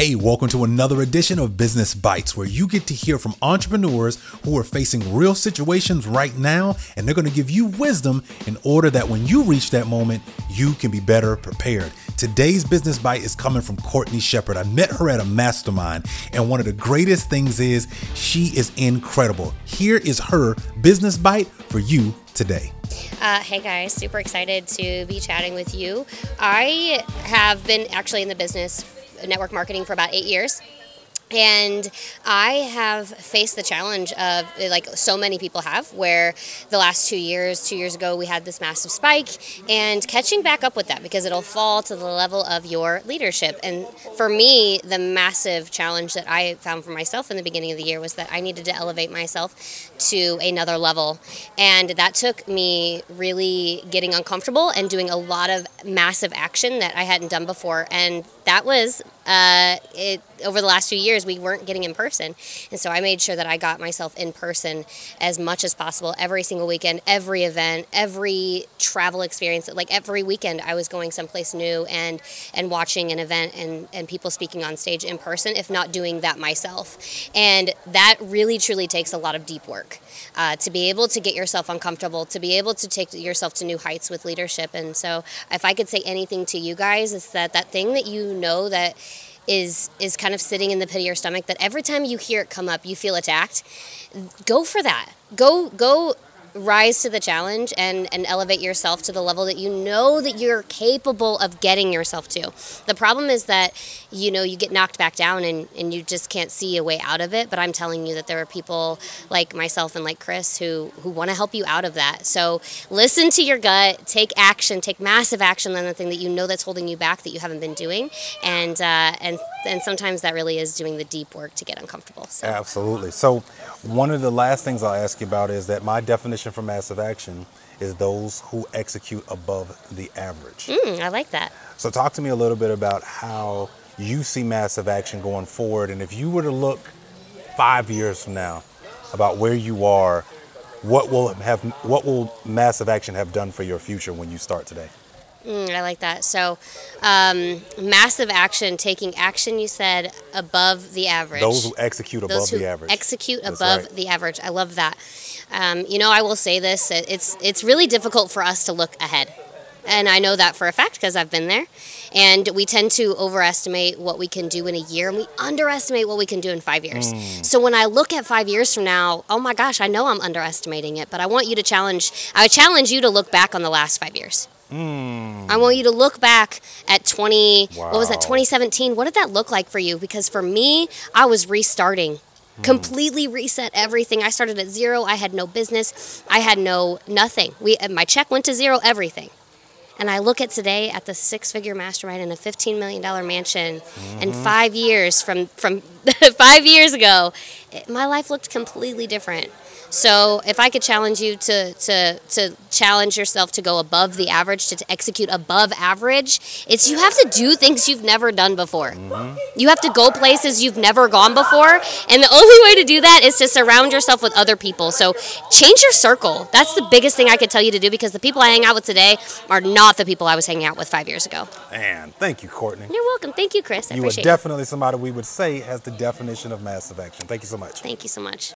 Hey, welcome to another edition of Business Bytes, where you get to hear from entrepreneurs who are facing real situations right now, and they're going to give you wisdom in order that when you reach that moment, you can be better prepared. Today's Business Byte is coming from Courtney Shepard. I met her at a mastermind, and one of the greatest things is she is incredible. Here is her Business Byte for you today. Uh, hey guys, super excited to be chatting with you. I have been actually in the business network marketing for about eight years. And I have faced the challenge of, like so many people have, where the last two years, two years ago, we had this massive spike, and catching back up with that because it'll fall to the level of your leadership. And for me, the massive challenge that I found for myself in the beginning of the year was that I needed to elevate myself to another level. And that took me really getting uncomfortable and doing a lot of massive action that I hadn't done before. And that was uh, it over the last few years we weren't getting in person. And so i made sure that i got myself in person as much as possible every single weekend every event every travel experience. Like every weekend i was going someplace new and and watching an event and and people speaking on stage in person if not doing that myself. And that really truly takes a lot of deep work uh, to be able to get yourself uncomfortable to be able to take yourself to new heights with leadership. And so if i could say anything to you guys is that that thing that you know that is is kind of sitting in the pit of your stomach that every time you hear it come up you feel attacked go for that. Go go rise to the challenge and, and elevate yourself to the level that you know that you're capable of getting yourself to. The problem is that, you know, you get knocked back down and, and you just can't see a way out of it. But I'm telling you that there are people like myself and like Chris who, who want to help you out of that. So listen to your gut, take action, take massive action on the thing that you know that's holding you back that you haven't been doing. And, uh, and, and sometimes that really is doing the deep work to get uncomfortable. So. Absolutely. So one of the last things I'll ask you about is that my definition definition for massive action is those who execute above the average. Mm, I like that. So, talk to me a little bit about how you see massive action going forward. And if you were to look five years from now about where you are, what will have what will massive action have done for your future when you start today? Mm, I like that. So, um, massive action, taking action, you said, above the average. Those who execute above Those who the average. Execute That's above right. the average. I love that. Um, you know, I will say this it's, it's really difficult for us to look ahead. And I know that for a fact because I've been there. And we tend to overestimate what we can do in a year and we underestimate what we can do in five years. Mm. So when I look at five years from now, oh my gosh, I know I'm underestimating it, but I want you to challenge, I challenge you to look back on the last five years. Mm. I want you to look back at 20, wow. what was that, 2017? What did that look like for you? Because for me, I was restarting. Mm. Completely reset everything. I started at zero. I had no business. I had no nothing. We my check went to zero. Everything. And I look at today at the six-figure mastermind in a $15 million mansion, mm-hmm. and five years from from five years ago, it, my life looked completely different. So if I could challenge you to, to, to challenge yourself to go above the average, to, to execute above average, it's you have to do things you've never done before. Mm-hmm. You have to go places you've never gone before. And the only way to do that is to surround yourself with other people. So change your circle. That's the biggest thing I could tell you to do because the people I hang out with today are not the people I was hanging out with five years ago. And thank you, Courtney. You're welcome. Thank you, Chris. I you are definitely somebody we would say has the definition of massive action. Thank you so much. Thank you so much.